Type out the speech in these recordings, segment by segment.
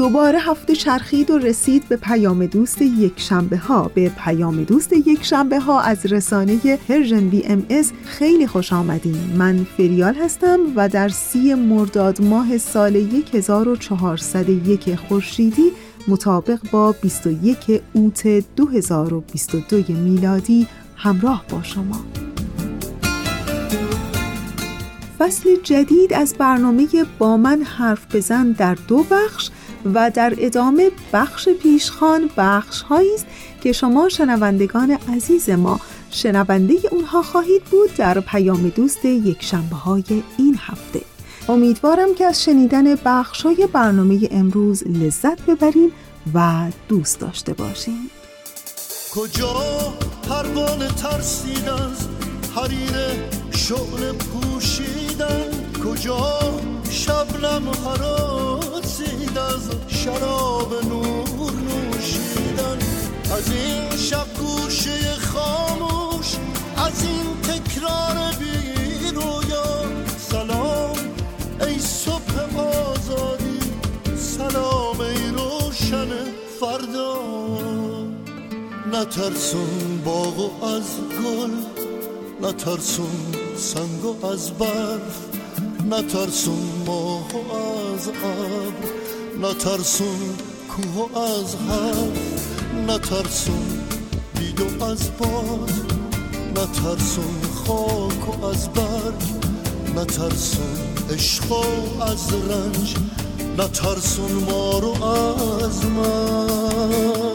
دوباره هفته چرخید و رسید به پیام دوست یک شنبه ها به پیام دوست یک شنبه ها از رسانه Persian BMS خیلی خوش آمدین. من فریال هستم و در سی مرداد ماه سال 1401 خورشیدی مطابق با 21 اوت 2022 میلادی همراه با شما. فصل جدید از برنامه با من حرف بزن در دو بخش. و در ادامه بخش پیشخان بخش هایی است که شما شنوندگان عزیز ما شنونده اونها خواهید بود در پیام دوست یک شنبه های این هفته. امیدوارم که از شنیدن بخش های برنامه امروز لذت ببرین و دوست داشته باشین کجا پروانه ترسید از حریر شعل پوشیدن؟ کجا شبنم حراسید از شراب نور نوشیدن. از این شب گوشه خاموش از این تکرار بی رویا. سلام ای صبح آزادی سلام ای روشن فردا. نترسون باغ از گل نترسون سنگ از برف. نترسون ماه از ابر نترسون کوه از حرف نترسون بید از باد نترسون خاک از برگ نترسون عشق از رنج نترسون ما رو از من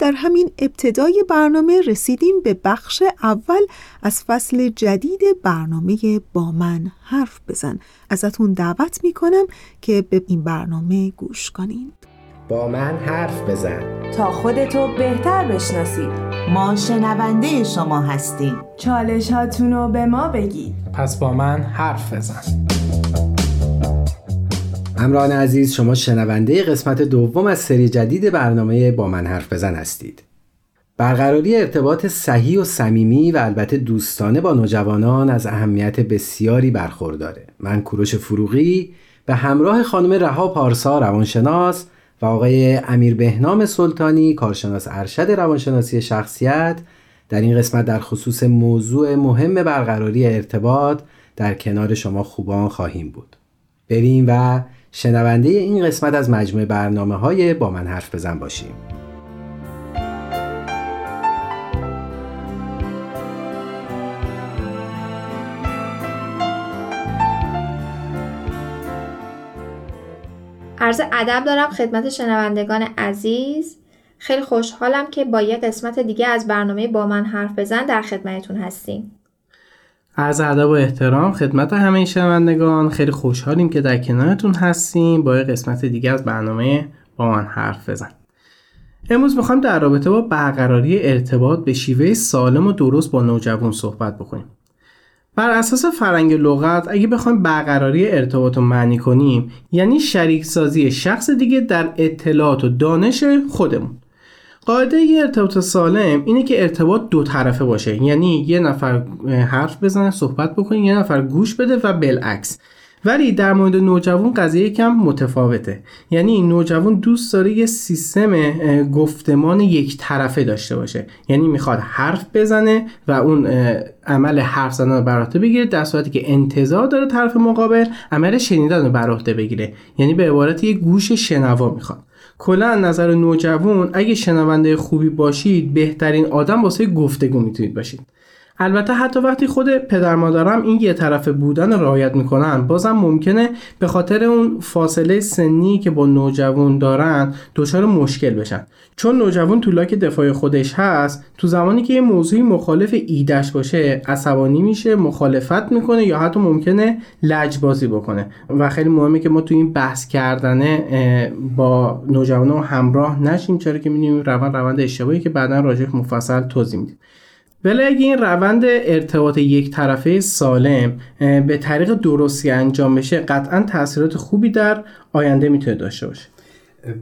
در همین ابتدای برنامه رسیدیم به بخش اول از فصل جدید برنامه با من حرف بزن. ازتون دعوت می‌کنم که به این برنامه گوش کنین. با من حرف بزن. تا خودتو بهتر بشناسید ما شنونده شما هستیم. چالش رو به ما بگید. پس با من حرف بزن. همراهان عزیز شما شنونده قسمت دوم از سری جدید برنامه با من حرف بزن هستید. برقراری ارتباط صحیح و صمیمی و البته دوستانه با نوجوانان از اهمیت بسیاری برخورداره. من کوروش فروغی به همراه خانم رها پارسا روانشناس و آقای امیر بهنام سلطانی کارشناس ارشد روانشناسی شخصیت در این قسمت در خصوص موضوع مهم برقراری ارتباط در کنار شما خوبان خواهیم بود. بریم و شنونده این قسمت از مجموعه برنامه های با من حرف بزن باشیم. عرض ادب دارم خدمت شنوندگان عزیز. خیلی خوشحالم که با یه قسمت دیگه از برنامه با من حرف بزن در خدمتتون هستیم. عرض ادب و احترام خدمت همه شنوندگان. خیلی خوشحالیم که در کنارتون هستیم. با یه قسمت دیگه از برنامه با من حرف بزن. امروز می‌خوایم در رابطه با برقراری ارتباط به شیوه سالم و درست با نوجوان صحبت بکنیم. بر اساس فرنگ لغت اگه بخوایم برقراری ارتباط رو معنی کنیم یعنی شریک سازی شخص دیگه در اطلاعات و دانش خودمون. قاعده یه ارتباط سالم اینه که ارتباط دو طرفه باشه. یعنی یه نفر حرف بزنه صحبت بکنه یه نفر گوش بده و بالعکس. ولی در مورد نوجوان قضیه کم متفاوته. یعنی نوجوان دوست داره یه سیستم گفتمان یک طرفه داشته باشه. یعنی می‌خواد حرف بزنه و اون عمل حرف زدن رو بر بگیره در صورتی که انتظار داره طرف مقابل عمل شنیدن رو بر بگیره. یعنی به عبارت یه گوش شنوا می‌خواد. کلا نظر نوجوان اگه شنونده خوبی باشید بهترین آدم واسه گفتگو می‌تونید باشید. البته حتی وقتی خود پدر مادرم این یه طرف بودن رو رعایت می‌کنن بازم ممکنه به خاطر اون فاصله سنی که با نوجوان دارن دچار مشکل بشن. چون نوجوان تو لاک دفاع خودش هست تو زمانی که یه موضوعی مخالف ایدش باشه عصبانی میشه مخالفت می‌کنه یا حتی ممکنه لجبازی بکنه. و خیلی مهمه که ما تو این بحث کردنه با نوجوانان همراه نشیم چرا که می‌دونیم روند روند اشتباهی که بعدا راجع مفصل توضیح میدیم. ولی اگه این روند ارتباط یک طرفه سالم به طریق درستی انجام بشه قطعا تاثیرات خوبی در آینده می‌تونه داشته باشه.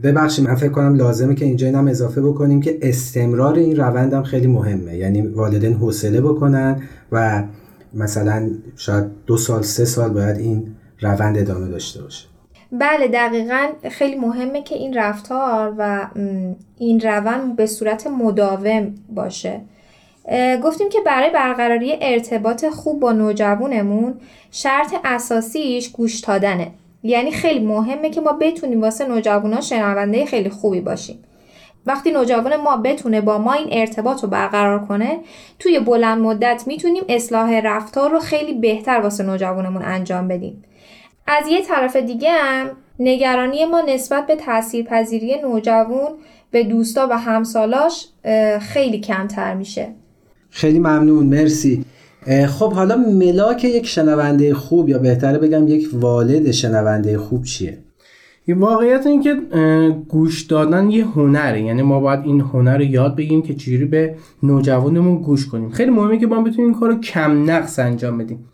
ببخشید من فکر کنم لازمه که اینجا هم اضافه بکنیم که استمرار این روند هم خیلی مهمه. یعنی والدین حوصله بکنن و مثلا شاید دو سال سه سال باید این روند ادامه داشته باشه. بله دقیقا خیلی مهمه که این رفتار و این روند به صورت مداوم باشه. گفتیم که برای برقراری ارتباط خوب با نوجوانمون شرط اساسیش گوش دادنه. یعنی خیلی مهمه که ما بتونیم واسه نوجوانا شنونده خیلی خوبی باشیم. وقتی نوجوان ما بتونه با ما این ارتباط رو برقرار کنه توی بلند مدت می‌تونیم اصلاح رفتار رو خیلی بهتر واسه نوجوانمون انجام بدیم. از یه طرف دیگه هم نگرانی ما نسبت به تاثیرپذیری نوجوان به دوستا و همسالاش خیلی کمتر میشه. خیلی ممنون مرسی. خب حالا ملاک یک شنونده خوب یا بهتره بگم یک والد شنونده خوب چیه؟ واقعیت این که گوش دادن یه هنره یعنی ما باید این هنر رو یاد بگیریم که چجوری به نوجوانمون گوش کنیم. خیلی مهمه که ما بتونیم این کار رو کم نقص انجام بدیم.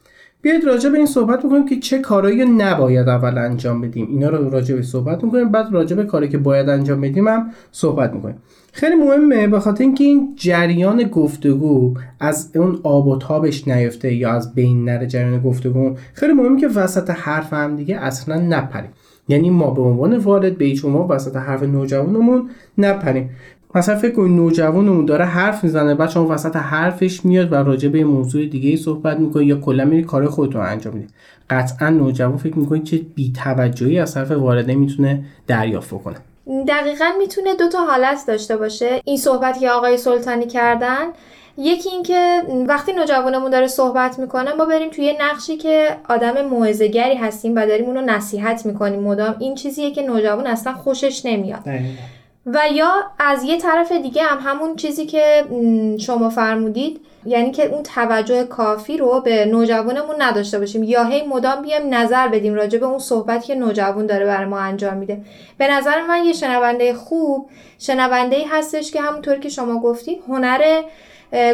بیاید راجع به این صحبت بکنیم که چه کارهایی نباید اول انجام بدیم. اینا رو راجع به صحبت می‌کنیم بعد راجع به کاری که باید انجام بدیم هم صحبت می‌کنیم. خیلی مهمه به خاطر اینکه این جریان گفتگو از اون آب و تابش نیفته یا از بین نره جریان گفتگو. خیلی مهمه که وسط حرف هم دیگه اصلا نپریم. یعنی ما به عنوان والد به هیچ وسط حرف نوجوانمون نپریم. مثلا فکر کنید نوجوانمون داره حرف می‌زنه بعد شما وسط حرفش میاد و راجع به موضوع دیگه ای صحبت می‌کنه یا کلا میری کار خودتون انجام می‌دید قطعا نوجوان فکر می‌کنید چه بی‌توجهی از طرف والده می‌تونه دریافت کنه دقیقا می‌تونه دو تا حالت داشته باشه. این صحبتی که آقای سلطانی کردن یکی اینکه وقتی نوجوانمون داره صحبت می‌کنه ما بریم توی نقشی که آدم موعظه‌گری هستیم و داریم اونو نصیحت می‌کنیم. مدام این چیزیه که نوجوان اصلا خوشش نمیاد. و یا از یه طرف دیگه هم همون چیزی که شما فرمودید یعنی که اون توجه کافی رو به نوجوانمون نداشته باشیم. یا هی مدام بیایم نظر بدیم راجع به اون صحبتی که نوجوان داره برای ما انجام میده. به نظر من یه شنونده خوب شنونده هستش که همونطور که شما گفتید هنر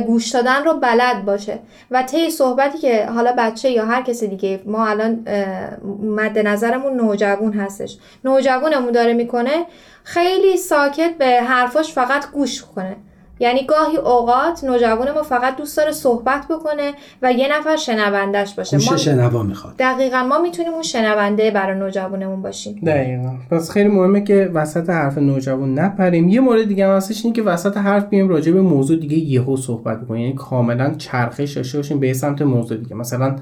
گوش دادن رو بلد باشه. و طی صحبتی که حالا بچه یا هر کسی دیگه ما الان مد نظرمون نوجوان هستش. نوجوانمون داره می‌کنه خیلی ساکت به حرفاش فقط گوش کنه. یعنی گاهی اوقات نوجوان ما فقط دوست داره صحبت بکنه و یه نفر شنوندش باشه. ما شنوا می‌خواد. دقیقا ما می‌تونیم اون شنونده برای نوجوانمون باشیم. دقیقا. پس خیلی مهمه که وسط حرف نوجوان نپریم. یه مورد دیگه هم هستش اینه که وسط حرف بیایم راجع به موضوع دیگه یهو صحبت بکنیم. یعنی کاملا چرخش داشته باشیم به سمت موضوع دیگه. مثلا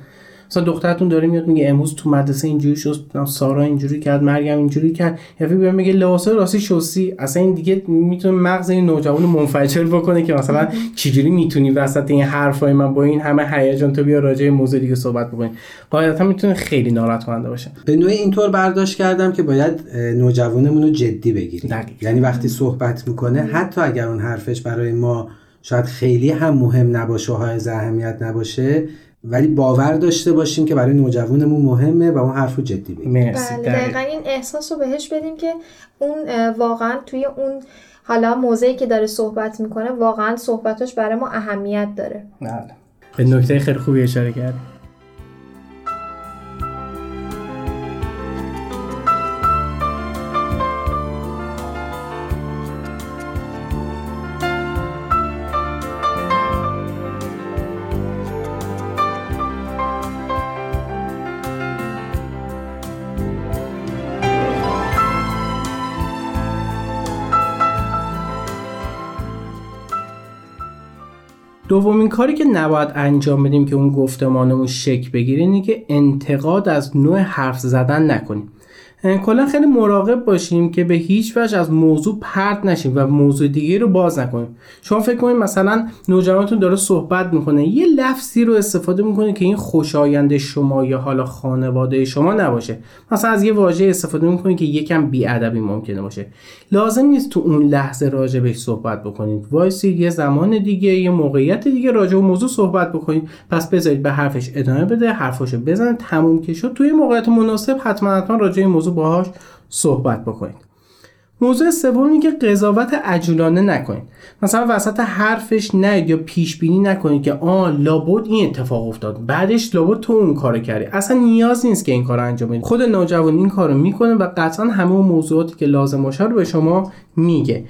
مثلا دخترتون داره میاد میگه امروز تو مدرسه اینجوری شد سارا اینجوری کرد مریم اینجوری کرد. یا فکر میگه لباسا راستی شوسی اصلا این دیگه می‌تونه مغز این نوجوان منفجر بکنه که مثلا چجوری می‌تونی وسط این حرفای من با این همه هیجان تو بیا راجع موضوع دیگه صحبت بکنی. قاعدتا می‌تونه خیلی ناراحت کننده باشه. به نوعی اینطور برداشت کردم که باید نوجوانمون رو جدی بگیریم. یعنی وقتی صحبت می‌کنه حتی اگر اون حرفش برای ما شاید خیلی هم مهم نباشه و های اهمیت نباشه ولی باور داشته باشیم که برای نوجوانمون مهمه و اون حرف رو جدی بگیم. مرسی بله دقیقا. این احساس رو بهش بدیم که اون واقعا توی اون حالا موضعی که داره صحبت می‌کنه واقعا صحبتش برای ما اهمیت داره. بله. به نکته خیلی خوبی اشاره کرد. دومین کاری که نباید انجام بدیم که اون گفتمانمون شک بگیره اینه که انتقاد از نوع حرف زدن نکنیم. کلا خیلی مراقب باشیم که به هیچ وجه از موضوع پرت نشیم و موضوع دیگه رو باز نکنیم. شما فکر کنید مثلا نوجوانتون داره صحبت می‌کنه یه لفظی رو استفاده می‌کنه که این خوشایند شما یا حالا خانواده شما نباشه. مثلا از یه واژه استفاده می‌کنید که یکم بیادبی ممکنه باشه. لازم نیست تو اون لحظه راجع بهش صحبت بکنید. وایسید یه زمان دیگه یه موقعیت دیگه راجع به موضوع صحبت بکنید. پس بذارید به حرفش ادامه بده حرفاشو بزن تموم که شد. توی موقعیت مناسب حتما حتما راجع موضوع باهاش صحبت بکنید. موضوع سومی که قضاوت عجولانه نکنید. مثلا وسط حرفش نه یا پیش بینی نکنید که آ لابد این اتفاق افتاد. بعدش لابد تو اون کارو کردی. اصلا نیاز نیست که این کار انجام بدید خود نوجوان این کارو می‌کنه و قطعا همه موضوعاتی که لازم باشه رو به شما میگه.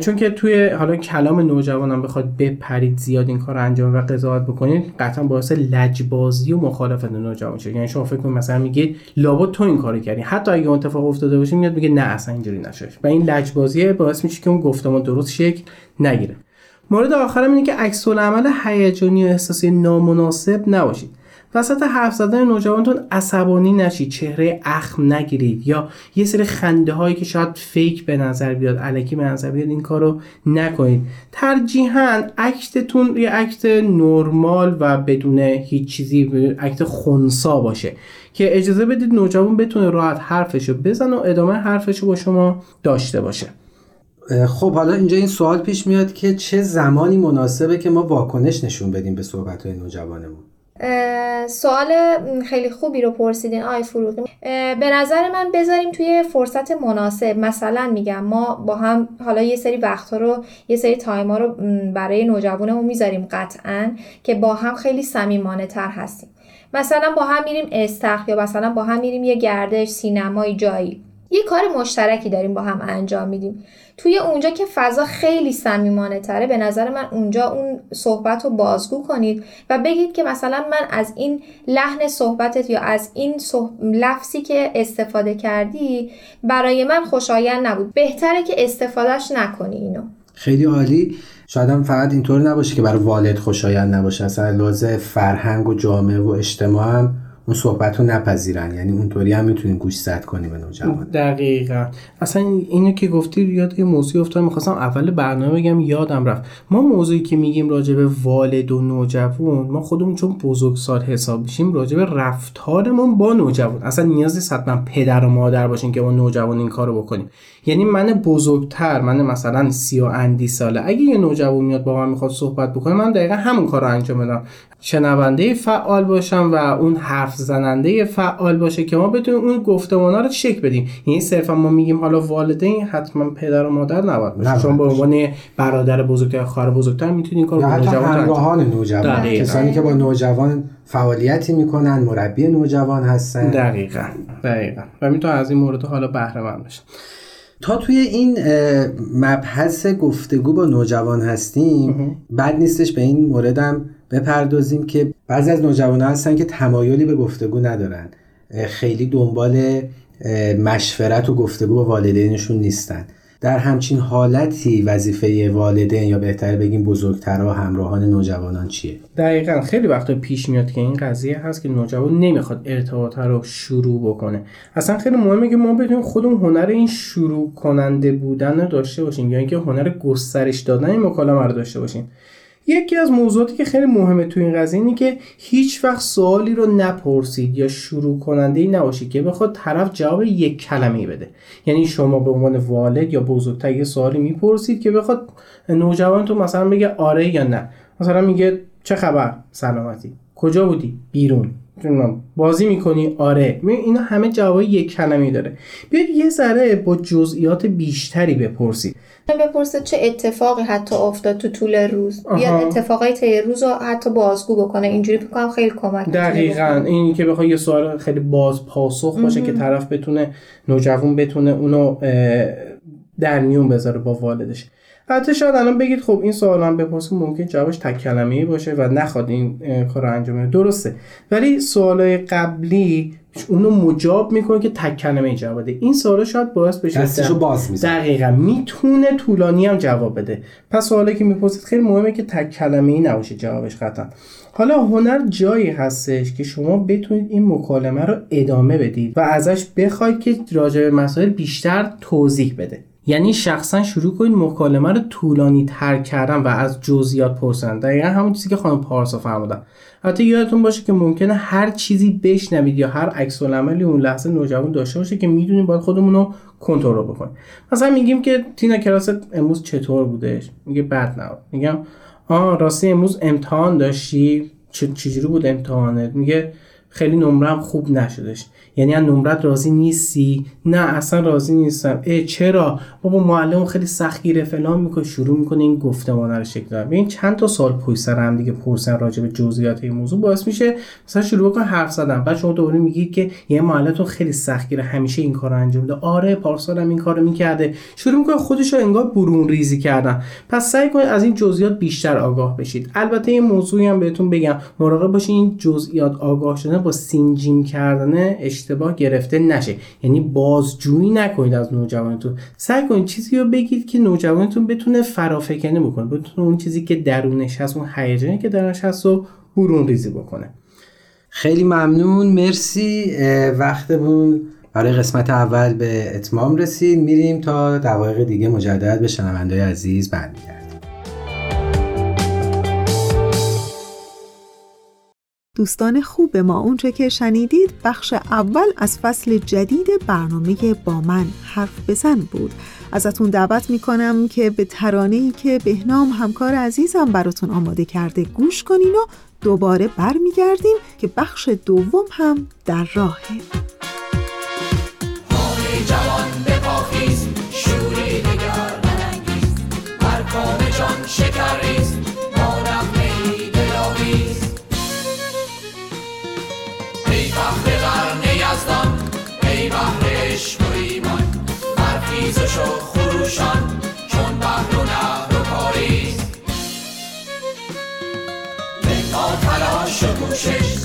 چون که توی حالا کلام نوجوانم بخواد بپرید زیاد این کار انجام و قضاوت بکنید قطعا باعث لجبازی و مخالفت نوجوان شد یعنی شما فکر کنید مثلا میگید لابد تو این کارو کردی. حتی اگه اون اتفاق افتاده باشه میاد میگه نه اصلا اینجوری نشد. و این لجبازی باعث میشه که اون گفتمان درست شکل نگیره. مورد آخرم اینه که عکس العمل هیجانی و احساسی نامناسب نباشید. وسط حرف زدن نوجوانتون عصبانی نشید چهره اخم نگیرید یا یه سری خنده هایی که شاید فیک به نظر بیاد علکی به نظر بیاد این کارو نکنید. ترجیحاً اکتتون یه اکت نرمال و بدون هیچ چیزی اکت خونسا باشه که اجازه بدید نوجوان بتونه راحت حرفشو بزن و ادامه حرفشو با شما داشته باشه. خب حالا اینجا این سوال پیش میاد که چه زمانی مناسبه که ما واکنش نشون بدیم به صحبت های نوجوانمون؟ سوال خیلی خوبی رو پرسیدین آی فروغی. به نظر من بذاریم توی فرصت مناسب. مثلا میگم ما با هم حالا یه سری وقتها رو یه سری تایما رو برای نوجوانمون می‌ذاریم قطعا که با هم خیلی صمیمانه تر هستیم. مثلا با هم میریم استخ یا مثلا با هم میریم یه گردش سینمایی جایی. یه کار مشترکی داریم با هم انجام میدیم. توی اونجا که فضا خیلی صمیمانه تره به نظر من اونجا اون صحبت رو بازگو کنید و بگید که مثلا من از این لحن صحبتت یا از این صح... لفظی که استفاده کردی برای من خوشایند نبود. بهتره که استفادهش نکنی اینو. خیلی عالی. شاید هم فقط اینطور نباشه که برای والد خوشایند نباشه. اصلا لازم فرهنگ و جامعه و اجتماع هم اون صحبت رو نپذیرن. یعنی اونطوری هم می‌تونیم گوش زد کنیم به نوجوان. دقیقا. اصلا اینو که گفتی یاد یه موضوع افتاد می‌خواستم اول برنامه بگم یادم رفت. ما موضوعی که میگیم راجع به والد و نوجوان ما خودمون چون بزرگسال حساب میشیم راجع به رفتارمون با نوجوان. اصلا نیازی نیست حتما پدر و مادر باشین که با نوجوان این کارو بکنیم. یعنی من بزرگتر من مثلا سی و اندی ساله. اگه یه نوجوان میاد با من می‌خواد صحبت بکنه من دقیقا همون کار رو انجام بدم شنونده فعال باشم و اون حرف زننده فعال باشه که ما بتونیم اون گفتمانا رو چک بدیم. یعنی صرفا ما میگیم حالا والدین حتما پدر و مادر نباید باشه. چون به عنوان برادر بزرگتر خواهر بزرگتر می‌تونین کار با نوجوان همراهان نوجوان. کسانی که با نوجوان فعالیتی می‌کنن مربی نوجوان هستن. دقیقا. دقیقا. و می‌تونه از این مورد حالا بهره مند بشه تا توی این مبحث گفتگو با نوجوان هستیم بد نیستش به این موردم بپردازیم که بعضی از نوجوان هستن که تمایلی به گفتگو ندارن. خیلی دنبال مشورت و گفتگو با والدینشون نیستن. در همچین حالتی وظیفه والدین یا بهتر بگیم بزرگترها همراهان نوجوانان چیه؟ دقیقا. خیلی وقتا پیش میاد که این قضیه هست که نوجوان نمی‌خواد ارتباط رو شروع بکنه. اصلا خیلی مهمه که ما بدونیم خودمون هنر این شروع کننده بودن رو داشته باشیم یا اینکه هنر گسترش دادن این مکالمه رو داشته باشیم. یکی از موضوعاتی که خیلی مهمه تو این قضیه اینه که هیچ وقت سوالی رو نپرسید یا شروع کننده ای نباشید که بخواد طرف جواب یک کلمه بده. یعنی شما به عنوان والد یا بزرگتر یه سوالی می‌پرسید که بخواد نوجوان تو مثلا میگه آره یا نه. مثلا میگه چه خبر؟ سلامتی. کجا بودی؟ بیرون. بازی می‌کنی؟ آره. اینا همه جواب یک کلمه داره. بیاید یه ذره با جزئیات بیشتری بپرسید بپرسه چه اتفاقی حتی افتاد تو طول روز؟ یا اتفاقای طی روز رو حتی بازگو بکنه. اینجوری بکنم خیلی کمک دقیقا. این که بخوای یه سوال خیلی باز پاسخ باشه که طرف بتونه نوجوان بتونه اونو در میون بذاره با والدش. البته شاید الان بگید خب این سوال هم بپرسیم ممکن جوابش تک کلمه باشه و نخواد این کار رو انجام بده. درسته. ولی سوالای قبلی اونو مجاب می‌کنه که تک کلمه جواب بده. این سوالا شاید باعث بشه دستشو باز می‌زنه. دقیقا. می‌تونه طولانی هم جواب بده. پس سوالی که می‌پرسید خیلی مهمه که تک کلمه ای نباشه جوابش قطعا. حالا هنر جایی هستش که شما بتونید این مکالمه رو ادامه بدید و ازش بخواید که راجع به مسائل بیشتر توضیح بده. یعنی شخصا شروع کنید مکالمه رو طولانی تر کردن و از جزئیات پرسیدن. دقیقا همون چیزی که خانم پارسا فرمودن. حتی یادتون باشه که ممکنه هر چیزی بشنوید یا هر عکس العملی اون لحظه نوجوان داشته باشه که می‌دونیم باید خودمون رو کنترل بکنیم. مثلا میگیم که تینا کلاس امروز چطور بودش؟ میگه بد نبود. میگم آ راستی امروز امتحان داشتی؟ چجوری بود امتحانت؟ میگه خیلی نمرم خوب نشدش. یعنی از نمرت راضی نیستی؟ نه اصلا راضی نیستم. ای چرا؟ بابا معلم خیلی سختگیره فلان می‌کنه شروع می‌کنه این گفتمان رو شکل داد ببین چند تا سال پشت سر هم دیگه پرسن راجع به جزئیات این موضوع. باعث میشه مثلا شروع کن حرف زدن. بعد شما دوباره میگید که یه معلمتون خیلی سختگیره همیشه این کارو انجام میده. آره پارسال هم این کارو می‌کرده. شروع می‌کنه خودش رو انگار برون ریزی کردن. پس سعی کنید از این جزئیات بیشتر آگاه بشید. البته این موضوعی هم بهتون بگم. مراقب باشین این جزئیات آگاه شدن با سینجیم کردن اشتباه گرفته نشه. یعنی بازجویی نکنید از نوجوانتون. سعی کنید چیزی رو بگید که نوجوانتون بتونه فرافکنی بکنه. بتونه اون چیزی که درونش هست اون هیجانی که درونش هست رو برون ریزی بکنه. خیلی ممنون. مرسی. وقتمون برای قسمت اول به اتمام رسید. میریم تا دقایق دیگه مجدد به شنوندای عزیز برمیگردیم. دوستان خوب ما اونچه که شنیدید بخش اول از فصل جدید برنامه با من حرف بزن بود. ازتون دعوت می‌کنم که به ترانه‌ای که بهنام همکار عزیزم براتون آماده کرده گوش کنین و دوباره برمیگردیم که بخش دوم هم در راهه. و خروشان چون بحر و نهر و تلاش کوشش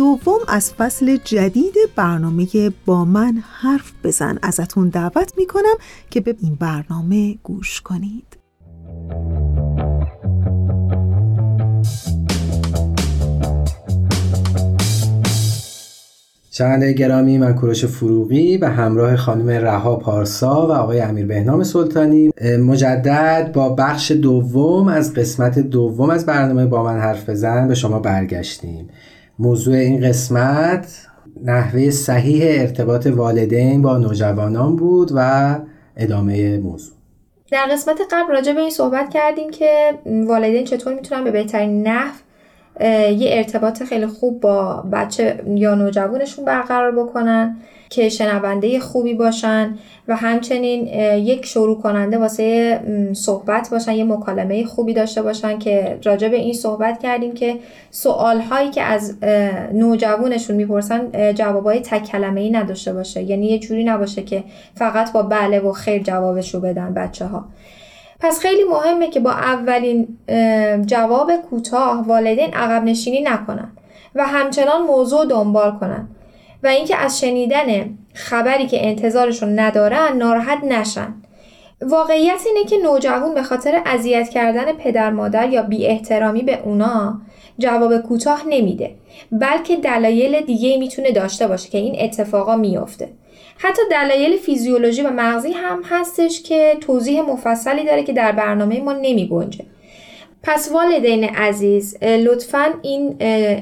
دوم از فصل جدید برنامه با من حرف بزن. ازتون دعوت می‌کنم که به این برنامه گوش کنید. شنونده گرامی من کوروش فروغی به همراه خانم رها پارسا و آقای امیر بهنام سلطانی. مجدد با بخش دوم از قسمت دوم از برنامه با من حرف بزن. به شما برگشتیم. موضوع این قسمت نحوه صحیح ارتباط والدین با نوجوانان بود و ادامه موضوع. در قسمت قبل راجع به این صحبت کردیم که والدین چطور می‌تونن به بهترین نحو یه ارتباط خیلی خوب با بچه یا نوجوانشون برقرار بکنن که شنونده خوبی باشن و همچنین یک شروع کننده واسه صحبت باشن یه مکالمه خوبی داشته باشن که راجع به این صحبت کردیم که سوال هایی که از نوجوانشون می‌پرسن جوابای تک کلمه ای نداشته باشه. یعنی یه جوری نباشه که فقط با بله و خیر جوابش رو بدن بچه ها پس خیلی مهمه که با اولین جواب کوتاه والدین عقب نشینی نکنن و همچنان موضوع دنبال کنن و اینکه از شنیدن خبری که انتظارشون ندارن ناراحت نشن. واقعیت اینه که نوجوان به خاطر اذیت کردن پدر مادر یا بی احترامی به اونا جواب کوتاه نمیده بلکه دلایل دیگه می‌تونه داشته باشه که این اتفاقا میافته. حتی دلایل فیزیولوژی و مغزی هم هستش که توضیح مفصلی داره که در برنامه ما نمی گنجه. پس والدین عزیز لطفا این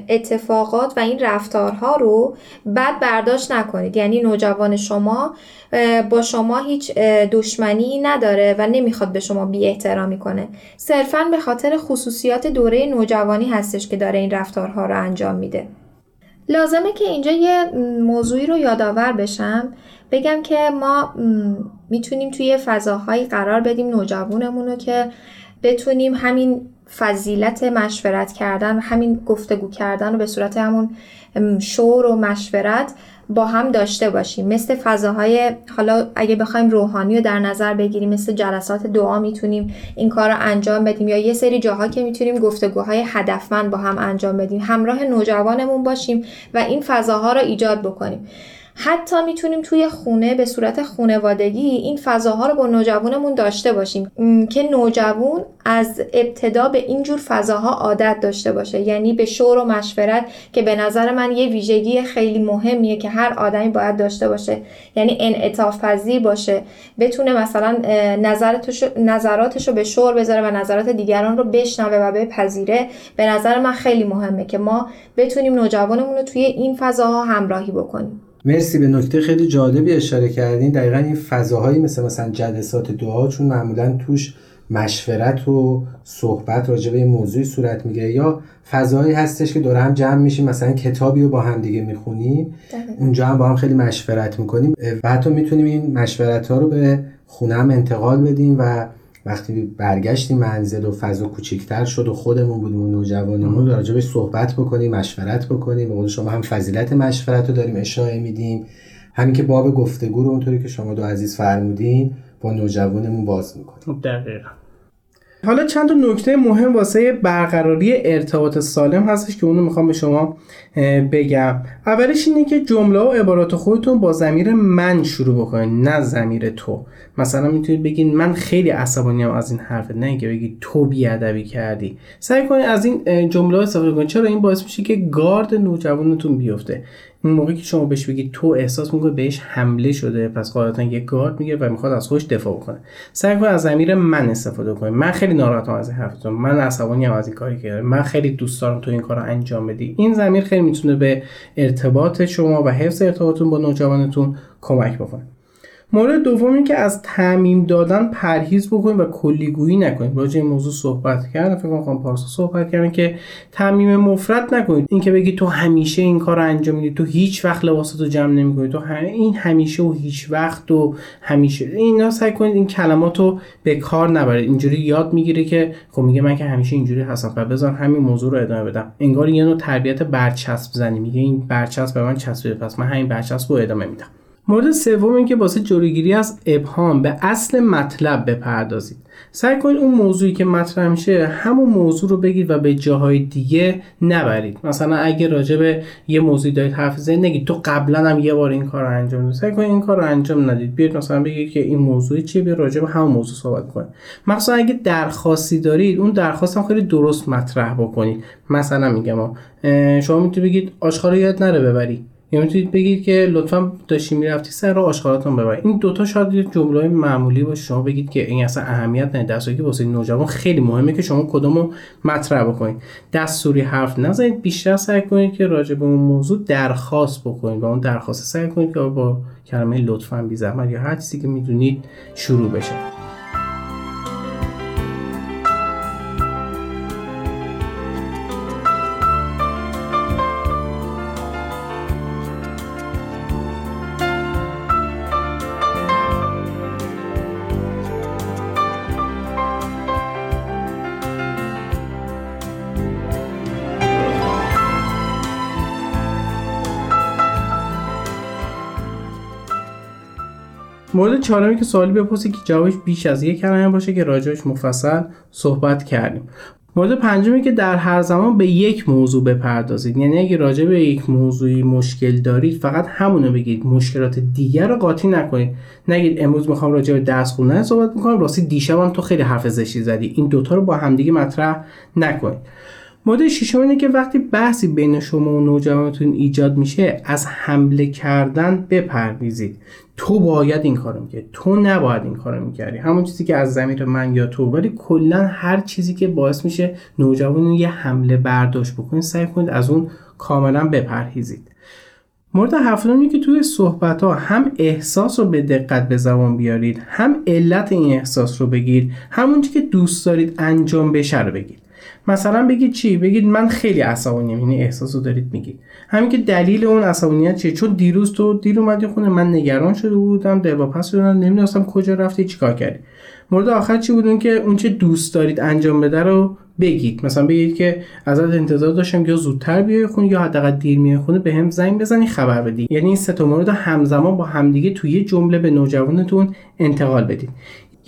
اتفاقات و این رفتارها رو بد برداشت نکنید. یعنی نوجوان شما با شما هیچ دشمنی نداره و نمی‌خواد به شما بی احترامی کنه. صرفا به خاطر خصوصیات دوره نوجوانی هستش که داره این رفتارها رو انجام میده. لازمه که اینجا یه موضوعی رو یادآور بشم. بگم که ما می‌تونیم توی فضاهایی قرار بدیم نوجوانمون رو که بتونیم همین فضیلت مشورت کردن همین گفتگو کردن رو به صورت همون شور و مشورت با هم داشته باشیم. مثل فضاهای حالا اگه بخوایم روحانی رو در نظر بگیریم مثل جلسات دعا می‌تونیم این کار رو انجام بدیم. یا یه سری جاها که می‌تونیم گفتگوهای هدفمند با هم انجام بدیم. همراه نوجوانمون باشیم و این فضاها رو ایجاد بکنیم. حتی می‌تونیم توی خونه به صورت خونوادگی این فضاها رو با نوجوانمون داشته باشیم. که نوجوان از ابتدا به اینجور فضاها عادت داشته باشه. یعنی به شور و مشورت که به نظر من یه ویژگی خیلی مهمیه که هر آدمی باید داشته باشه. یعنی انعطاف پذیر باشه. بتونه مثلا نظراتش رو به شور بذاره و نظرات دیگران رو بشنوه و بپذیره. به نظر من خیلی مهمه که ما بتونیم نوجوانمون رو توی این فضاها همراهی بکنیم. مرسی به نکته خیلی جالبی اشاره کردین. دقیقا این فضاهایی مثل مثلا جلسات دعا چون معمولا توش مشورت و صحبت راجع به این موضوعی صورت می‌گیره. یا فضایی هستش که دور هم جمع میشیم مثلا کتابی رو با هم دیگه می‌خونیم اونجا هم با هم خیلی مشورت می‌کنیم. و حتی می‌تونیم این مشورت ها رو به خونه هم انتقال بدیم و وقتی برگشتیم منزل و فضا کوچیکتر شد و خودمون بودیم و نوجوانمون راجبش صحبت بکنیم مشورت بکنیم. به شما هم فضیلت مشورت رو داریم اشاره میدیم. همین که باب گفتگو رو اونطوری که شما دو عزیز فرمودین با نوجوانمون باز می‌کنیم. دقیقا. حالا چند تا نکته مهم واسه برقراری ارتباط سالم هستش که اونو می‌خوام به شما بگم. اولش اینه که جمله و عبارات خودتون با زمیر من شروع بکنید نه زمیر تو. مثلا می‌تونید بگین من خیلی عصبانی از این حرف نه اینکه بگید تو بیادبی کردی. سعی کنید از این جمله استفاده کنید چرا؟ این باعث میشه که گارد نوجوانتون بیفته. اون موقعی که شما بهش بگید تو احساس می‌کنه بهش حمله شده پس قاعدتا یه گارد میگه و می‌خواد از خودش دفاع بکنه. سعی کنید از زمیر من استفاده کنید من خیلی ناراحتم از حرفتون. من عصبانی از این کاری که من خیلی دوست دارم تو این کارو انجام بدی. این زمیر خیلی می‌تونه به ارتباط شما و حفظ ارتباطتون با نوجوانتون کمک بکنه. مورد دوم این که از تعمیم دادن پرهیز بکنید و کلیگویی نکنید راجع این موضوع صحبت کردن فکر کنم پارسا صحبت کردن که تعمیم مفرد نکنید. اینکه بگی تو همیشه این کار انجام میدی تو هیچ وقت لباساتو جمع نمی‌کنی. تو این همیشه و هیچ وقت و همیشه. اینا سعی کنید این کلماتو به کار نبرید. اینجوری یاد می‌گیره که خب میگه من که همیشه اینجوری هستم. و بذار همین موضوع رو ادامه بدم. انگار یه نوع تربیت برچسب زنی. میگه این برچسب به من چسبیده. پس من همین برچسب رو ادامه میدم. مورد سوم این که واسه جلوگیری از ابهام به اصل مطلب بپردازید. سعی کنید اون موضوعی که مطرح میشه همون موضوع رو بگید و به جاهای دیگه نبرید. مثلا اگه راجع به یه موضوعی دارید حرف زنید نگید تو قبلا هم یه بار این کار رو انجام دادی. سعی کنید این کار رو انجام ندید. بیاید مثلا بگید که این موضوع چیه؟ بیا راجع به همون موضوع صحبت کنید. مثلا اگه درخواستی دارید اون درخواست هم خیلی درست مطرح بکنید. مثلا میگم شما می‌تونید بگید آشغال یاد نره ببری. یا می‌تونید بگید که لطفا داشتی می‌رفتی سر راه آشغالاتون ببر این دوتا شاید یه جمله معمولی باشه. شما بگید که این اصلا اهمیت نداره. در که واسه نوجوان خیلی مهمه که شما کدومو مطرح بکنید. دستوری حرف نزنید. بیشتر سعی کنید که راجع به اون موضوع درخواست بکنید و اون درخواست سعی کنید که با کلمه لطفا بی زحمت یا هر چیزی که می‌دونید شروع بشه. مورد چهارمی که سوالی بپرسید که جوابش بیش از یک کلمه باشه که راجعش مفصل صحبت کردیم. مورد پنجمی که در هر زمان به یک موضوع بپردازید. یعنی اگه راجع به یک موضوعی مشکل دارید فقط همونو بگید. مشکلات دیگر رو قاطی نکنید. نگید امروز می‌خوام راجع به درس خوندن صحبت می‌کنم راستی دیشبم تو خیلی حرف زشتی زدی. این دوتا رو با همدیگه مطرح نکنید. مورد ششم اینه که وقتی بحثی بین شما و نوجوانتون ایجاد میشه از حمله کردن بپرهیزید تو باید این کارو می‌کردی تو نباید این کارو می‌کردی. همون چیزی که از زمین من یا تو ولی کلا هر چیزی که باعث میشه نوجوان یه حمله برداشت بکنید سعی کنید از اون کاملا بپرهیزید. مورد هفتم که توی صحبت ها هم احساس رو به دقت به زبان بیارید هم علت این احساس رو بگید همون که دوست دارید انجام بشه رو بگید. مثلا بگید چی؟ بگید من خیلی عصبانیم. یعنی احساس دارید میگید. همین که دلیل اون عصبانیت چیه؟ چون دیروز تو دیر اومدی خونه من نگران شده بودم در پس شدم نمی‌دونستم کجا رفتی چیکار کردی؟ مورد آخر چی بود؟ اون که اون چه دوست دارید انجام بده رو بگید. مثلا بگید که ازت انتظار داشتم یا زودتر بیای خونه یا حداقل دیر میای خونه به هم زنگ بزنی خبر بدی. یعنی این سه تا مورد همزمان با همدیگه توی جمله به نوجوانتون انتقال بدید.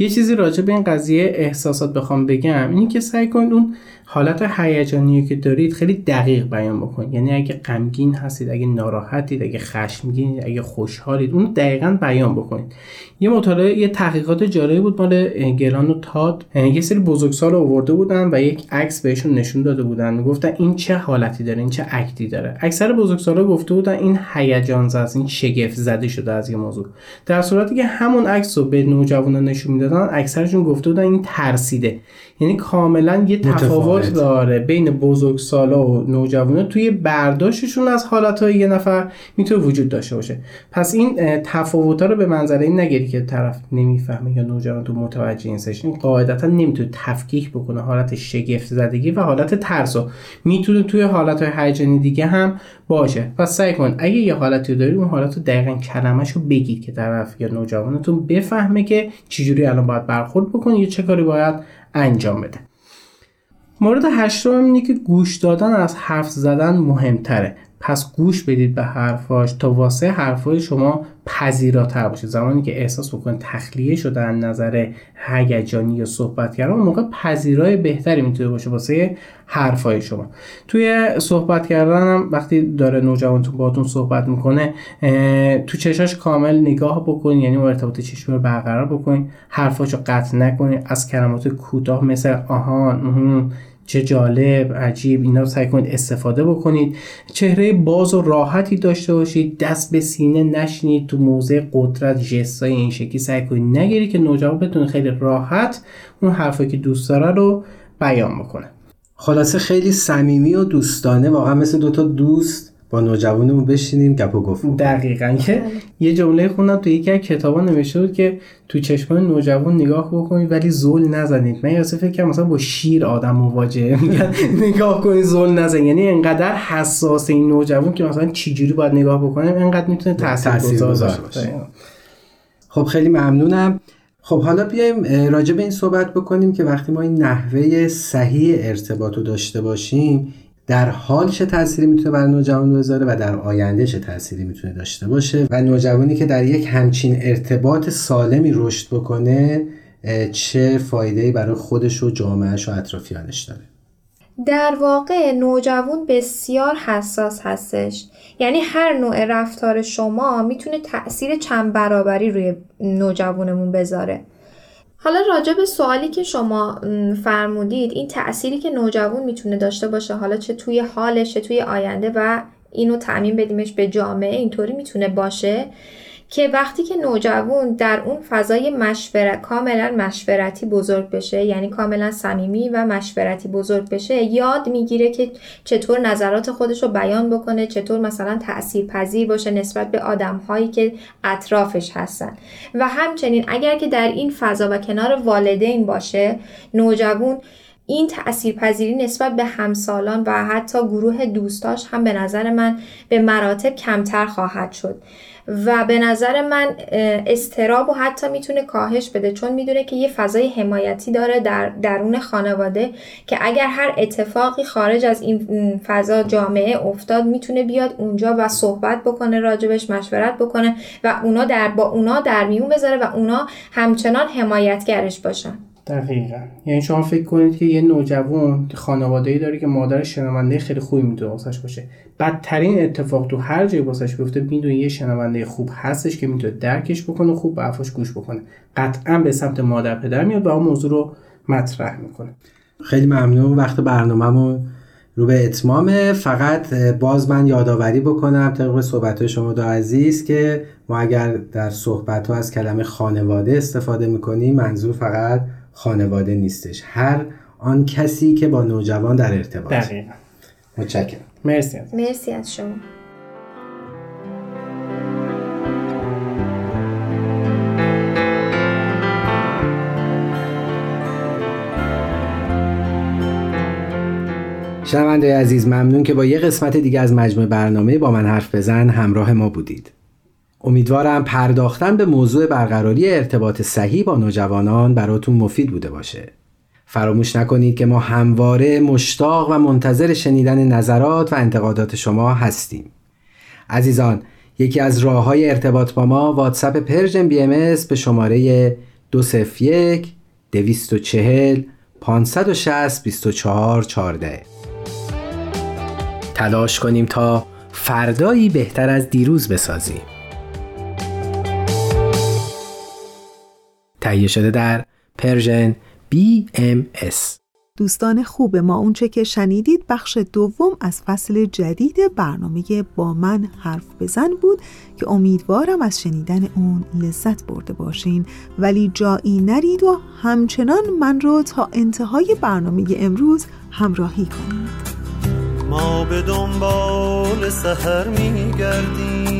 یه چیزی راجع به این قضیه احساسات بخوام بگم اینی که سعی کنید اون حالت هیجانی که دارید خیلی دقیق بیان بکنید. یعنی اگه غمگین هستید اگه ناراحتید اگه خشمگین اگه خوشحالید اون دقیقا بیان بکنید. یه مطالعه یه تحقیقات جالبی بود مال گلان و تاد. یه سری بزرگسال آورده بودن و یک عکس بهشون نشون داده بودن. می‌گفتن این چه حالتی داره این چه اکتی داره. اکثر بزرگسالا گفته بودن این هیجان زده این شگفت زده شده از یه موضوع. در صورتی که همون عکس رو به نوجوانان نشون می‌دادن اکثرشون گفته بودن این ترسیده. یعنی کاملا یه تفاوت داره بین بزرگسالا و نوجوانا توی برداشتشون از حالتهای یه نفر می‌تونه وجود داشته باشه. پس این تفاوت‌ها رو به منظره این نگیری که طرف نمی‌فهمه یا نوجوان تو متوجه این این قاعدتا نمی‌تونه تفکیک بکنه حالت شگفت زدگی و حالت ترس رو. می‌تونه توی حالتهای هیجانی دیگه هم باشه. پس سعی کن اگه یه حالتی داری اون حالت رو دقیقا کلمش رو بگید که طرف یا نوجوانتون بفهمه که چجوری الان باید برخورد بکنه یا چه کاری باید انجام بده. مورد هشتم اینه که گوش دادن از حرف زدن مهمتره. پس گوش بدید به حرفاش تا واسه حرفای شما پذیراتر باشه. زمانی که احساس بکنید تخلیه شده از نظر هیجانی یا صحبت کردن اون موقع پذیرای بهتری می‌تونه باشه واسه حرفای شما. توی صحبت کردن هم وقتی داره نوجوانتون باتون صحبت می‌کنه تو چشاش کامل نگاه بکنید یعنی ارتباط چشمی رو برقرار بکنید حرفاشو قطع نکنید از کلمات کوتاه مثل آهان چه جالب عجیب اینا سعی کنید استفاده بکنید. چهره باز و راحتی داشته باشید دست به سینه نشینید تو موضع قدرت جستای این شکلی سعی کنید نگیری که نوجوان بتونه خیلی راحت اون حرفی که دوست داره رو بیان بکنه. خلاصه خیلی صمیمی و دوستانه واقعا مثل دوتا دوست با نوجوانمون بشینیم گپ و گفت دقیقا. که بله. یه جمله خوندم تو یکی از کتابا نوشته بود که تو چشمان نوجوان نگاه بکنید ولی زول نزنید. من یاسه فکر کنم مثلا با شیر آدم مواجهه. میگن نگاه کنید زول نزن یعنی انقدر حساس این نوجوان که مثلا چجوری باید نگاه بکنیم انقدر می‌تونه تاثیرگذار باشه. خب خیلی ممنونم. خب حالا بیایم راجع به این صحبت بکنیم که وقتی ما این نحوه صحیح ارتباط رو داشته باشیم در حال چه تأثیری می‌تونه بر نوجوان بذاره و در آینده چه تأثیری می‌تونه داشته باشه و نوجوانی که در یک همچین ارتباط سالمی رشد بکنه چه فایده برای خودش و جامعهش و اطرافیانش داره؟ در واقع نوجوان بسیار حساس هستش. یعنی هر نوع رفتار شما می‌تونه تاثیر چند برابری روی نوجوانمون بذاره. حالا راجع به سوالی که شما فرمودید این تأثیری که نوجوان می‌تونه داشته باشه حالا چه توی حالش چه توی آینده و اینو تعمین بدیمش به جامعه اینطوری می‌تونه باشه. که وقتی که نوجوان در اون فضای مشورت کاملا مشورتی بزرگ بشه یعنی کاملا صمیمی و مشورتی بزرگ بشه یاد می‌گیره که چطور نظرات خودش رو بیان بکنه چطور مثلا تأثیر پذیر باشه نسبت به آدم هایی که اطرافش هستن. و همچنین اگر که در این فضا و کنار والدین باشه نوجوان این تأثیر پذیری نسبت به همسالان و حتی گروه دوستاش هم به نظر من به مراتب کمتر خواهد شد. و به نظر من استراب و حتی می‌تونه کاهش بده چون می‌دونه که یه فضای حمایتی داره در درون خانواده که اگر هر اتفاقی خارج از این فضا جامعه افتاد می‌تونه بیاد اونجا و صحبت بکنه راجبش مشورت بکنه و اونا در با اونا در میون بذاره و اونا همچنان حمایتگرش باشن. دقیقا. یعنی شما فکر کنید که یه نوجوان خانواده ای داره که مادر شنونده خیلی خوبی می‌تونه واسش باشه. بدترین اتفاق تو هر جای واسش بیفته می‌دونه یه شنونده خوب هستش که می‌تونه درکش بکنه خوب به حرفاش گوش بکنه. قطعا به سمت مادر پدر میاد و اون موضوع رو مطرح می‌کنه. خیلی ممنون. وقت برنامهمون رو به اتمام. فقط باز من یادآوری بکنم طبق صحبت شما دو عزیز که ما اگر در صحبت از کلمه خانواده استفاده می‌کنیم منظور فقط خانواده نیستش. هر آن کسی که با نوجوان در ارتباط. دقیقا. متشکرم. مرسی. مرسی از شما. شنونده عزیز ممنون که با یه قسمت دیگه از مجموعه برنامه با من حرف بزن همراه ما بودید. امیدوارم پرداختن به موضوع برقراری ارتباط صحیح با نوجوانان براتون مفید بوده باشه. فراموش نکنید که ما همواره مشتاق و منتظر شنیدن نظرات و انتقادات شما هستیم. عزیزان، یکی از راه های ارتباط با ما واتساپ Persian BMS به شماره 201 240 560 24 14 تلاش کنیم تا فردایی بهتر از دیروز بسازیم. تهیه شده در پرژن BMS دوستان خوب ما اونچه که شنیدید بخش دوم از فصل جدید برنامه با من حرف بزن بود که امیدوارم از شنیدن اون لذت برده باشین. ولی جایی نرید و همچنان من رو تا انتهای برنامه امروز همراهی کنید. ما به دنبال سهر میگردیم.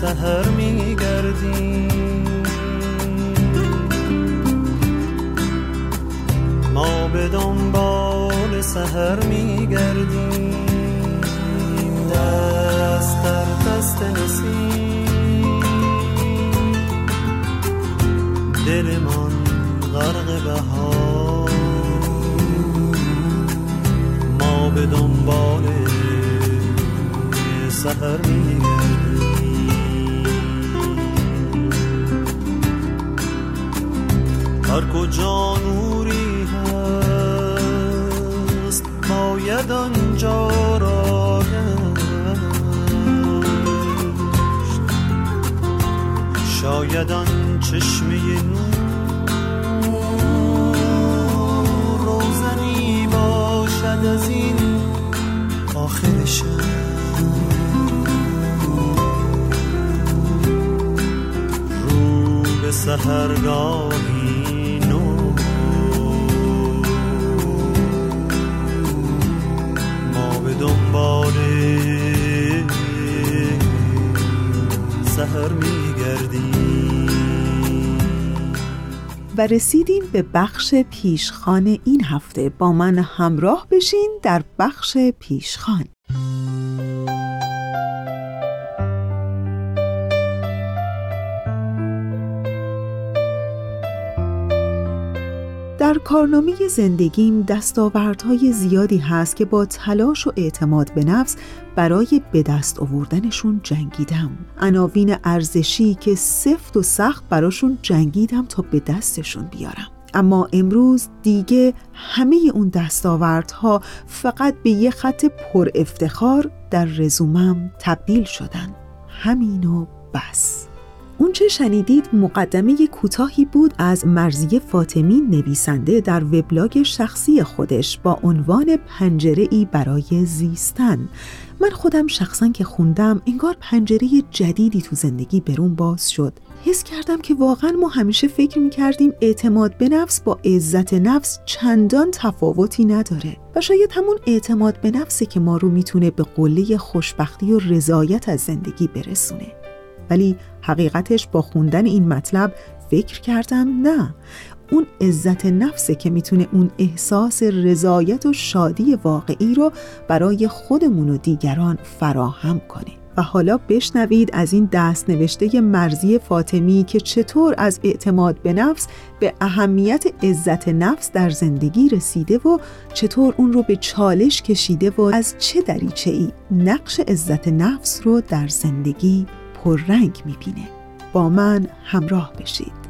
سهر میگردیم. ما به دنبال سهر میگردیم. دست در دست نسیم. دل من غرق بهار. ما به دنبال سهر هر کجا نوری هست باید آنجا را شاید آن چشمه نور روزنی باشد از این آخر شب سهرگاهی دنبال سهر میگردیم و رسیدیم به بخش پیشخان این هفته. با من همراه بشین در بخش پیشخان. در کارنامه زندگیم دستاوردهای زیادی هست که با تلاش و اعتماد به نفس برای به دست آوردنشون جنگیدم. عناوین ارزشی که سفت و سخت براشون جنگیدم تا به دستشون بیارم. اما امروز دیگه همه اون دستاوردها فقط به یه خط پر افتخار در رزومم تبدیل شدن. همین و بس. اون چه شنیدید مقدمه کوتاهی بود از مرزی فاطمی نویسنده در وبلاگ شخصی خودش با عنوان پنجره ای برای زیستن. من خودم شخصا که خوندم انگار پنجره جدیدی تو زندگی برون باز شد. حس کردم که واقعا ما همیشه فکر می‌کردیم اعتماد به نفس با عزت نفس چندان تفاوتی نداره و شاید همون اعتماد به نفسه که ما رو می‌تونه به قله خوشبختی و رضایت از زندگی برسونه. ولی حقیقتش با خوندن این مطلب فکر کردم نه. اون عزت نفسه که می‌تونه اون احساس رضایت و شادی واقعی رو برای خودمون و دیگران فراهم کنه. و حالا بشنوید از این دست نوشته مرزی فاطمی که چطور از اعتماد به نفس به اهمیت عزت نفس در زندگی رسیده و چطور اون رو به چالش کشیده و از چه دریچه ای نقش عزت نفس رو در زندگی پررنگ می‌بینه. با من همراه بشید.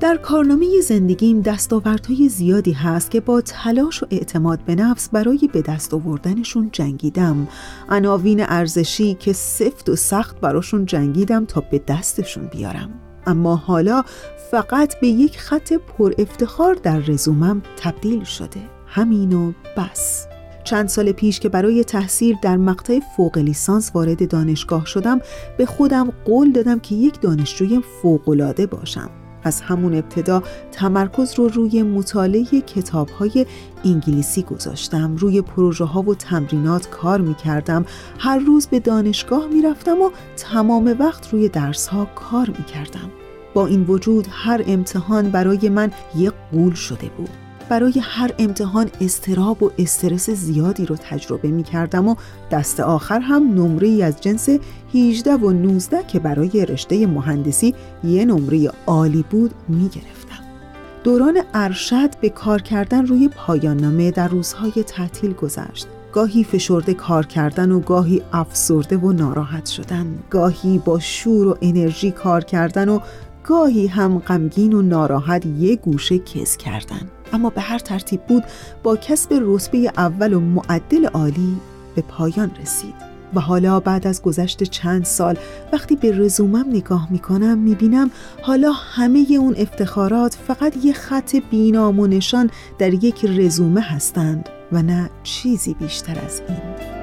در کارنامه زندگیم دستاوردهای زیادی هست که با تلاش و اعتماد به نفس برای به دست آوردنشون جنگیدم. عناوین ارزشی که سفت و سخت براشون جنگیدم تا به دستشون بیارم. اما حالا فقط به یک خط پر افتخار در رزومم تبدیل شده. همین و بس. چند سال پیش که برای تحصیل در مقطع فوق لیسانس وارد دانشگاه شدم به خودم قول دادم که یک دانشجوی فوقالعاده باشم. از همون ابتدا تمرکز رو روی مطالعه کتاب های انگلیسی گذاشتم. روی پروژه ها و تمرینات کار می کردم هر روز به دانشگاه می رفتم و تمام وقت روی درس ها کار می کردم با این وجود هر امتحان برای من یک قول شده بود. برای هر امتحان استراب و استرس زیادی رو تجربه می کردم و دست آخر هم نمره از جنس 18 و 19 که برای رشته مهندسی یه نمره عالی بود می گرفتم. دوران ارشد به کار کردن روی پایان نامه در روزهای تعطیل گذشت. گاهی فشرده کار کردن و گاهی افسرده و ناراحت شدن گاهی با شور و انرژی کار کردن و گاهی هم غمگین و ناراحت یه گوشه کس کردن اما به هر ترتیب بود با کسب رتبه اول و معدل عالی به پایان رسید. و حالا بعد از گذشت چند سال وقتی به رزومم نگاه می‌کنم می‌بینم حالا همه اون افتخارات فقط یه خط بینام و نشان در یک رزومه هستند و نه چیزی بیشتر از این.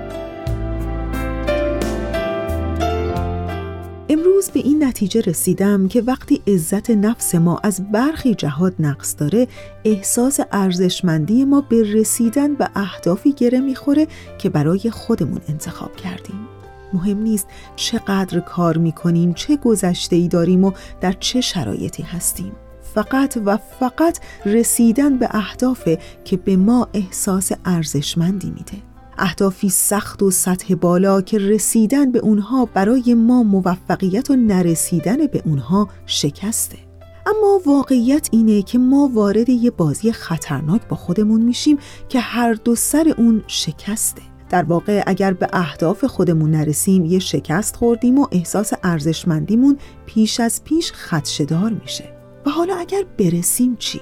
امروز به این نتیجه رسیدم که وقتی عزت نفس ما از برخی جهات نقص داره احساس ارزشمندی ما به رسیدن به اهدافی گره می‌خوره که برای خودمون انتخاب کردیم. مهم نیست چقدر کار می‌کنیم چه گذشته ای داریم و در چه شرایطی هستیم. فقط و فقط رسیدن به اهدافه که به ما احساس ارزشمندی میده. اهدافی سخت و سطح بالا که رسیدن به اونها برای ما موفقیت و نرسیدن به اونها شکسته. اما واقعیت اینه که ما وارد یه بازی خطرناک با خودمون میشیم که هر دو سر اون شکسته. در واقع اگر به اهداف خودمون نرسیم یه شکست خوردیم و احساس ارزشمندیمون پیش از پیش خدشدار میشه. و حالا اگر برسیم چی؟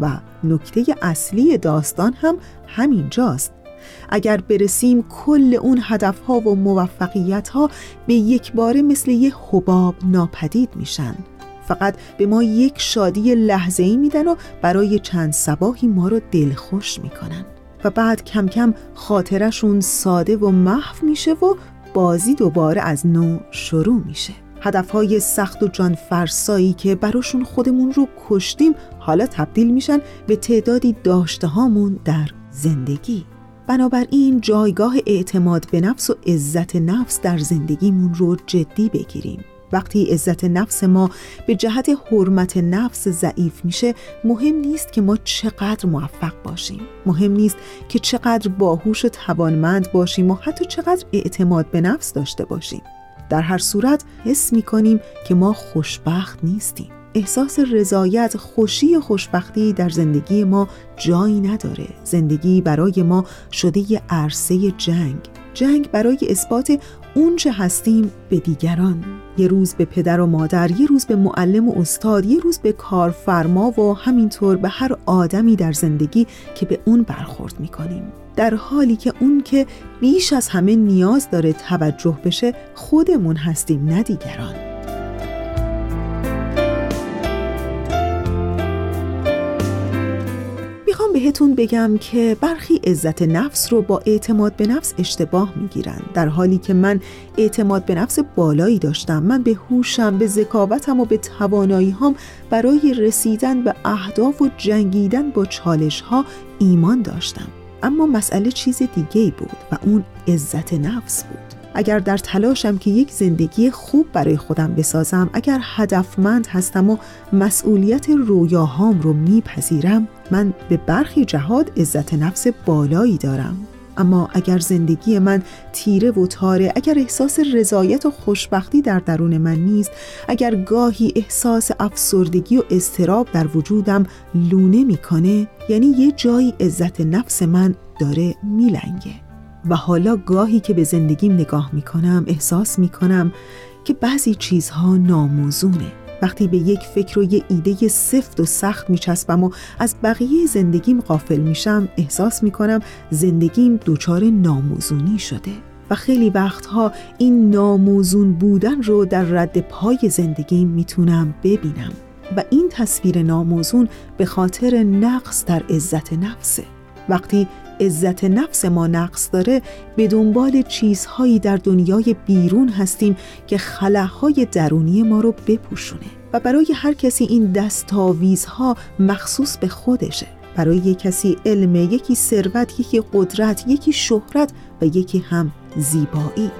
و نکته اصلی داستان هم همینجاست. اگر برسیم کل اون هدفها و موفقیتها به یک باره مثل یه حباب ناپدید میشن. فقط به ما یک شادی لحظه ای میدن و برای چند سباهی ما رو دلخوش می‌کنن. و بعد کم کم خاطرشون ساده و محو میشه و بازی دوباره از نو شروع میشه. هدفهای سخت و جان فرسایی که براشون خودمون رو کشتیم حالا تبدیل میشن به تعدادی داشته هامون در زندگی. بنابراین جایگاه اعتماد به نفس و عزت نفس در زندگیمون رو جدی بگیریم. وقتی عزت نفس ما به جهت حرمت نفس ضعیف میشه مهم نیست که ما چقدر موفق باشیم. مهم نیست که چقدر باهوش و توانمند باشیم و حتی چقدر اعتماد به نفس داشته باشیم. در هر صورت حس می کنیم که ما خوشبخت نیستیم. احساس رضایت خوشی و خوشبختی در زندگی ما جایی نداره. زندگی برای ما شده عرصه جنگ. جنگ برای اثبات اون چه هستیم به دیگران. یه روز به پدر و مادر یه روز به معلم و استاد یه روز به کارفرما و همینطور به هر آدمی در زندگی که به اون برخورد می‌کنیم. در حالی که اون که بیش از همه نیاز داره توجه بشه خودمون هستیم نه دیگران. می‌خوام بهتون بگم که برخی عزت نفس رو با اعتماد به نفس اشتباه می‌گیرن. در حالی که من اعتماد به نفس بالایی داشتم من به هوشم به ذکاوتم و به توانایی هم برای رسیدن به اهداف و جنگیدن با چالش ها ایمان داشتم. اما مسئله چیز دیگه بود و اون عزت نفس بود. اگر در تلاشم که یک زندگی خوب برای خودم بسازم اگر هدفمند هستم و مسئولیت رویاهام رو میپذیرم من به برخی جهاد عزت نفس بالایی دارم. اما اگر زندگی من تیره و تاره اگر احساس رضایت و خوشبختی در درون من نیست اگر گاهی احساس افسردگی و استراب در وجودم لونه می‌کنه یعنی یه جایی عزت نفس من داره میلنگه. و حالا گاهی که به زندگیم نگاه می‌کنم احساس می‌کنم که بعضی چیزها ناموزونه. وقتی به یک فکر و یه ایده سفت و سخت میچسبم و از بقیه زندگیم غافل میشم احساس می‌کنم زندگیم دچار ناموزونی شده. و خیلی وقتها این ناموزون بودن رو در رد پای زندگیم می‌تونم ببینم. و این تصویر ناموزون به خاطر نقص در عزت نفسه. وقتی عزت نفس ما نقص داره به دنبال چیزهایی در دنیای بیرون هستیم که خلاهای درونی ما رو بپوشونه. و برای هر کسی این دستاویزها مخصوص به خودشه. برای یک کسی علم، یکی ثروت، یکی قدرت، یکی شهرت و یکی هم زیبایی.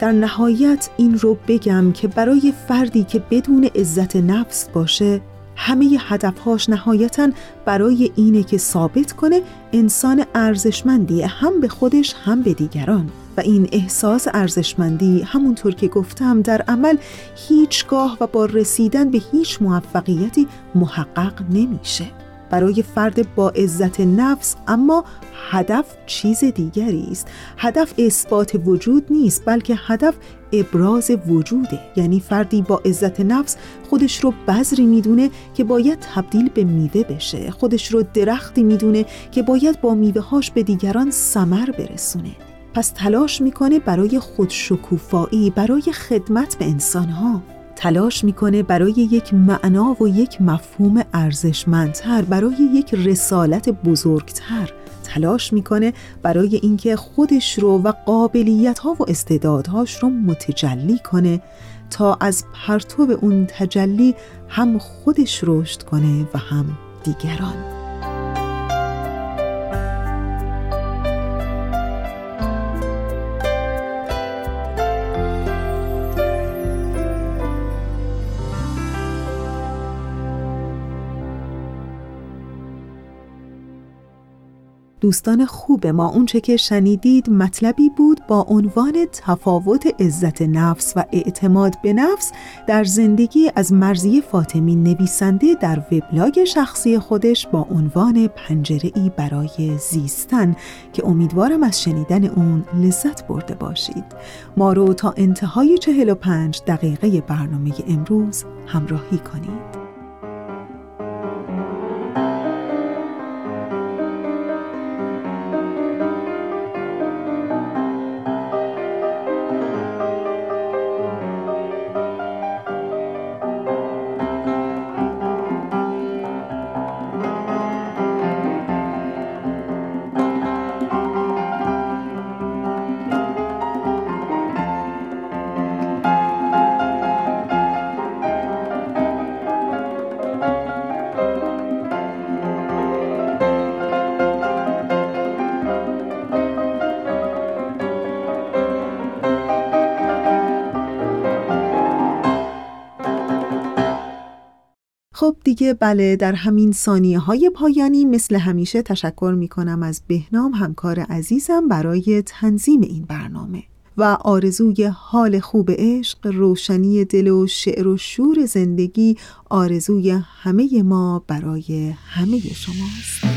در نهایت این رو بگم که برای فردی که بدون عزت نفس باشه همه هدفهاش نهایتا برای اینه که ثابت کنه انسان ارزشمندی هم به خودش هم به دیگران. و این احساس ارزشمندی همونطور که گفتم در عمل هیچگاه و با رسیدن به هیچ موفقیتی محقق نمیشه. برای فرد با عزت نفس اما هدف چیز دیگری است. هدف اثبات وجود نیست بلکه هدف ابراز وجوده. یعنی فردی با عزت نفس خودش رو بذری می‌دونه که باید تبدیل به میوه بشه. خودش رو درختی می‌دونه که باید با میوههاش به دیگران سمر برسونه. پس تلاش می‌کنه برای خودشکوفایی برای خدمت به انسانها. تلاش می‌کنه برای یک معنا و یک مفهوم ارزشمندتر برای یک رسالت بزرگتر تلاش می‌کنه برای اینکه خودش رو و قابلیت ها و استعدادهاش رو متجلی کنه تا از پرتو اون تجلی هم خودش رشد کنه و هم دیگران. دوستان خوب ما. اونچه که شنیدید مطلبی بود با عنوان تفاوت عزت نفس و اعتماد به نفس در زندگی از مرزی فاطمی نویسنده در وبلاگ شخصی خودش با عنوان پنجره ای برای زیستن که امیدوارم از شنیدن اون لذت برده باشید. ما رو تا انتهای 45 دقیقه برنامه امروز همراهی کنید. دیگه بله در همین ثانیه های پایانی مثل همیشه تشکر می کنم از بهنام همکار عزیزم برای تنظیم این برنامه. و آرزوی حال خوب عشق روشنی دل و شعر و شور زندگی آرزوی همه ما برای همه شماست.